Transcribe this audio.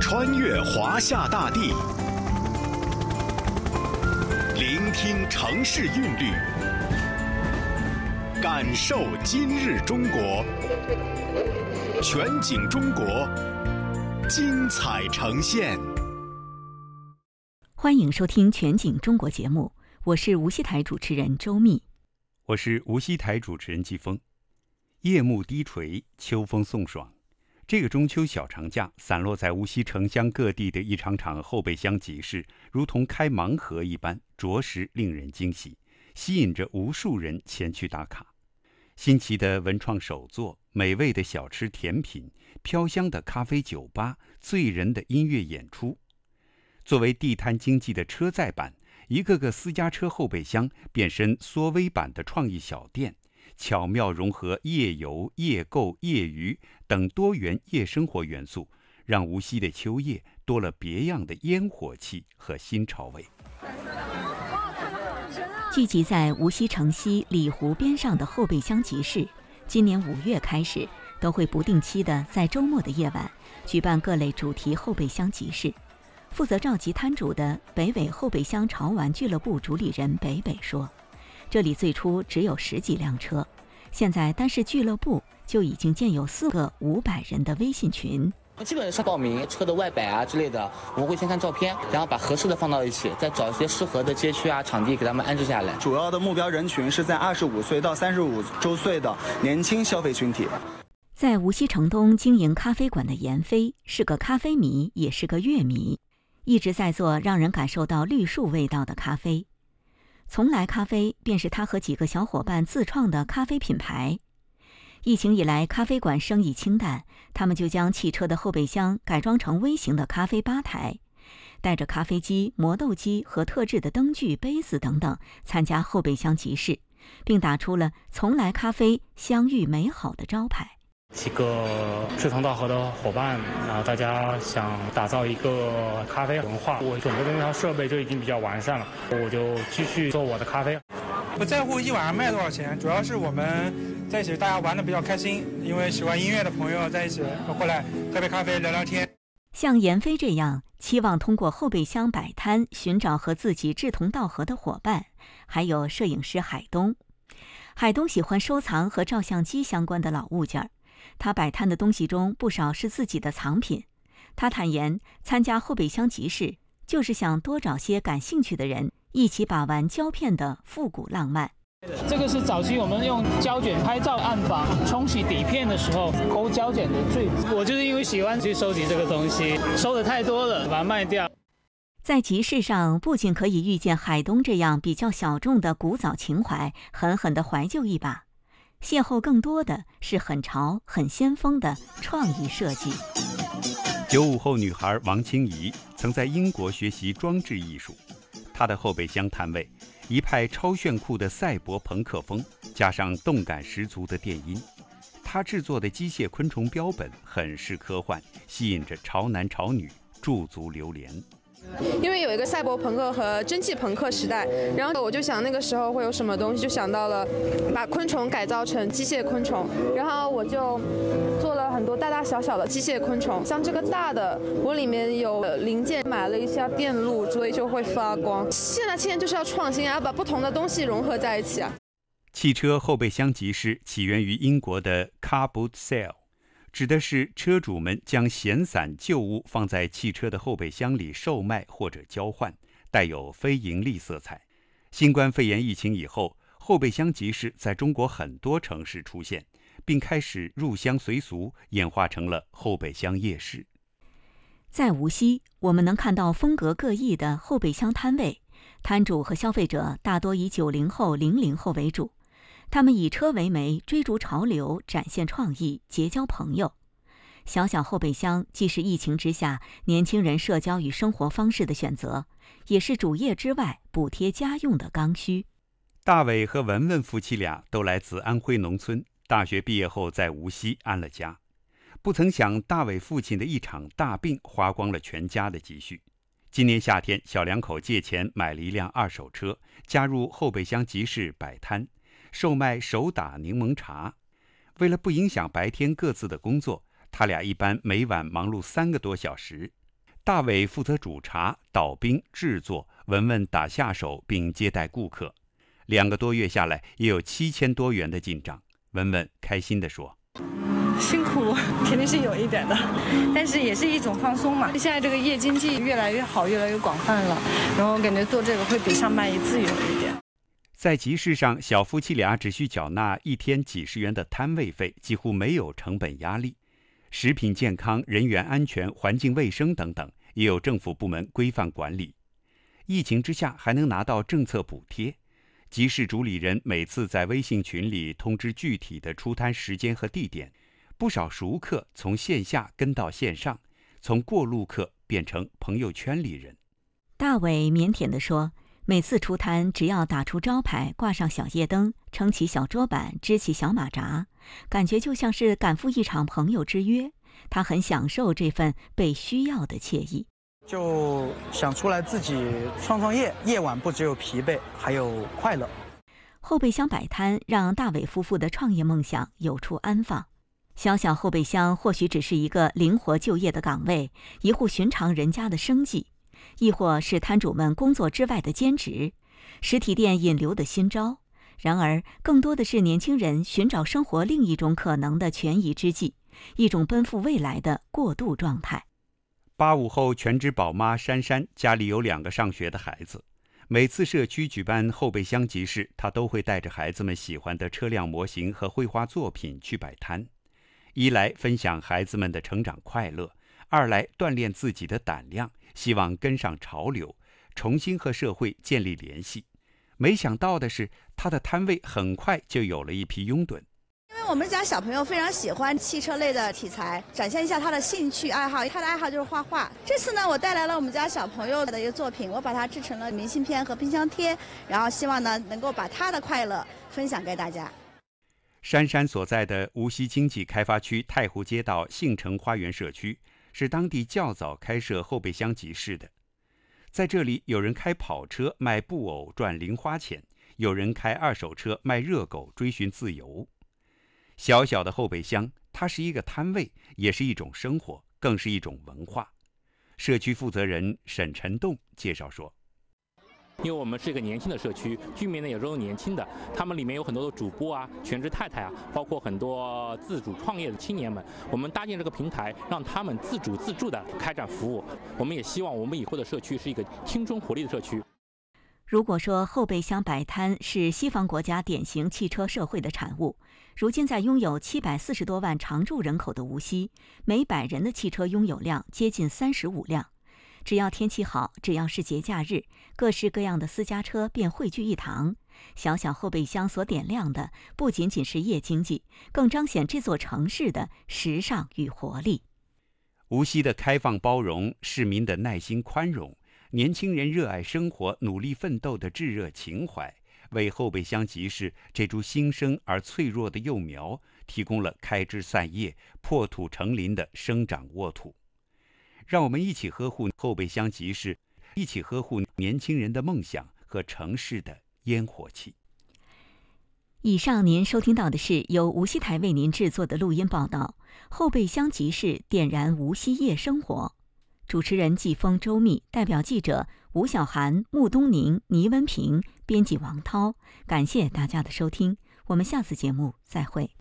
穿越华夏大地，聆听城市韵律，感受今日中国。全景中国，精彩呈现。欢迎收听《全景中国》节目，我是无锡台主持人周密，我是无锡台主持人季风。夜幕低垂，秋风送爽。这个中秋小长假，散落在无锡城乡各地的一场场后备箱集市，如同开盲盒一般，着实令人惊喜，吸引着无数人前去打卡。新奇的文创手作，美味的小吃甜品，飘香的咖啡酒吧，醉人的音乐演出。作为地摊经济的车载版，一个个私家车后备箱变身缩微版的创意小店。巧妙融合夜游、夜购、夜娱等多元夜生活元素，让无锡的秋夜多了别样的烟火气和新潮味。聚集在无锡城西里湖边上的后备箱集市，今年五月开始都会不定期的在周末的夜晚举办各类主题后备箱集市。负责召集摊主的北纬后备箱潮玩俱乐部主理人北北说。这里最初只有十几辆车，现在单是俱乐部就已经建有四个五百人的微信群。基本上报名车的外摆啊之类的，我们会先看照片，然后把合适的放到一起，再找一些适合的街区啊场地给他们安置下来。主要的目标人群是在二十五岁到三十五周岁的年轻消费群体。在无锡城东经营咖啡馆的闫飞是个咖啡迷，也是个乐迷，一直在做让人感受到绿树味道的咖啡。从来咖啡便是他和几个小伙伴自创的咖啡品牌。疫情以来，咖啡馆生意清淡，他们就将汽车的后备箱改装成微型的咖啡吧台，带着咖啡机、磨豆机和特制的灯具、杯子等等参加后备箱集市，并打出了“从来咖啡相遇美好的”招牌。几个志同道合的伙伴，然后大家想打造一个咖啡文化。我准备的那套设备就已经比较完善了，我就继续做我的咖啡。不在乎一晚上卖多少钱，主要是我们在一起，大家玩的比较开心。因为喜欢音乐的朋友在一起过来喝杯咖啡聊聊天。像闫飞这样期望通过后备箱摆摊寻找和自己志同道合的伙伴，还有摄影师海东。海东喜欢收藏和照相机相关的老物件儿。他摆摊的东西中不少是自己的藏品。他坦言，参加后备箱集市就是想多找些感兴趣的人，一起把玩胶片的复古浪漫。这个是早期我们用胶卷拍照暗房冲洗底片的时候抠胶卷的最。我就是因为喜欢去收集这个东西，收的太多了，把它卖掉。在集市上，不仅可以遇见海东这样比较小众的古早情怀，狠狠地怀旧一把。邂逅更多的是很潮、很先锋的创意设计。九五后女孩王清怡曾在英国学习装置艺术，她的后备箱摊位一派超炫酷的赛博朋克风，加上动感十足的电音。她制作的机械昆虫标本很是科幻，吸引着潮男潮女驻足流连。因为有一个赛博朋克和蒸汽朋克时代，然后我就想那个时候会有什么东西，就想到了把昆虫改造成机械昆虫，然后我就做了很多大大小小的机械昆虫，像这个大的，我里面有零件，买了一下电路，所以就会发光。现在现在就是要创新啊，把不同的东西融合在一起啊。汽车后备箱集市起源于英国的 Car Boot Sale。指的是车主们将闲散旧物放在汽车的后备箱里售卖或者交换，带有非盈利色彩。新冠肺炎疫情以后，后备箱集市在中国很多城市出现，并开始入乡随俗，演化成了后备箱夜市。在无锡，我们能看到风格各异的后备箱摊位，摊主和消费者大多以九零后、零零后为主。他们以车为媒，追逐潮流，展现创意，结交朋友。小小后备箱既是疫情之下年轻人社交与生活方式的选择，也是主业之外补贴家用的刚需。大伟和文文夫妻俩都来自安徽农村，大学毕业后在无锡安了家。不曾想，大伟父亲的一场大病花光了全家的积蓄。今年夏天，小两口借钱买了一辆二手车，加入后备箱集市摆摊。售卖手打柠檬茶，为了不影响白天各自的工作，他俩一般每晚忙碌三个多小时。大伟负责煮茶、倒冰、制作，文文打下手并接待顾客。两个多月下来，也有七千多元的进账。文文开心地说：“辛苦 肯定是有一点的，但是也是一种放松嘛。现在这个夜经济越来越好，越来越广泛了，然后感觉做这个会比上班自由一点。”在集市上，小夫妻俩只需缴纳一天几十元的摊位费，几乎没有成本压力。食品健康、人员安全、环境卫生等等，也有政府部门规范管理。疫情之下，还能拿到政策补贴。集市主理人每次在微信群里通知具体的出摊时间和地点，不少熟客从线下跟到线上，从过路客变成朋友圈里人。大伟腼腆地说：“每次出摊，只要打出招牌，挂上小夜灯，撑起小桌板，支起小马扎，感觉就像是赶赴一场朋友之约。他很享受这份被需要的惬意。”就想出来自己创创业，夜晚不只有疲惫，还有快乐。后备箱摆摊让大伟夫妇的创业梦想有处安放。小小后备箱或许只是一个灵活就业的岗位，一户寻常人家的生计，亦或是摊主们工作之外的兼职，实体店引流的新招。然而，更多的是年轻人寻找生活另一种可能的权宜之计，一种奔赴未来的过渡状态。八五后全职宝妈珊珊家里有两个上学的孩子，每次社区举办后备箱集市，她都会带着孩子们喜欢的车辆模型和绘画作品去摆摊，一来分享孩子们的成长快乐，二来锻炼自己的胆量，希望跟上潮流，重新和社会建立联系。没想到的是，他的摊位很快就有了一批拥趸。因为我们家小朋友非常喜欢汽车类的题材，展现一下他的兴趣爱好。他的爱好就是画画。这次呢，我带来了我们家小朋友的一个作品，我把它制成了明信片和冰箱贴，然后希望呢能够把他的快乐分享给大家。珊珊所在的无锡经济开发区太湖街道信城花园社区，是当地较早开设后备箱集市的。在这里，有人开跑车卖布偶赚零花钱，有人开二手车卖热狗追寻自由。小小的后备箱，它是一个摊位，也是一种生活，更是一种文化。社区负责人沈晨栋介绍说：“因为我们是一个年轻的社区，居民呢也都是年轻的，他们里面有很多的主播啊、全职太太啊，包括很多自主创业的青年们。我们搭建这个平台，让他们自主自助的开展服务。我们也希望我们以后的社区是一个青春活力的社区。”如果说后备箱摆摊是西方国家典型汽车社会的产物，如今在拥有七百四十多万常住人口的无锡，每百人的汽车拥有量接近三十五辆。只要天气好，只要是节假日，各式各样的私家车便汇聚一堂。小小后备箱所点亮的，不仅仅是夜经济，更彰显这座城市的时尚与活力。无锡的开放包容，市民的耐心宽容。年轻人热爱生活、努力奋斗的炙热情怀，为后备箱集市这株新生而脆弱的幼苗提供了开枝散叶、破土成林的生长沃土。让我们一起呵护后备箱集市，一起呵护年轻人的梦想和城市的烟火气。以上您收听到的是由无锡台为您制作的录音报道：后备箱集市点燃无锡夜生活。主持人季风、周密，代表记者吴晓涵、穆东宁、倪文平，编辑王涛。感谢大家的收听，我们下次节目再会。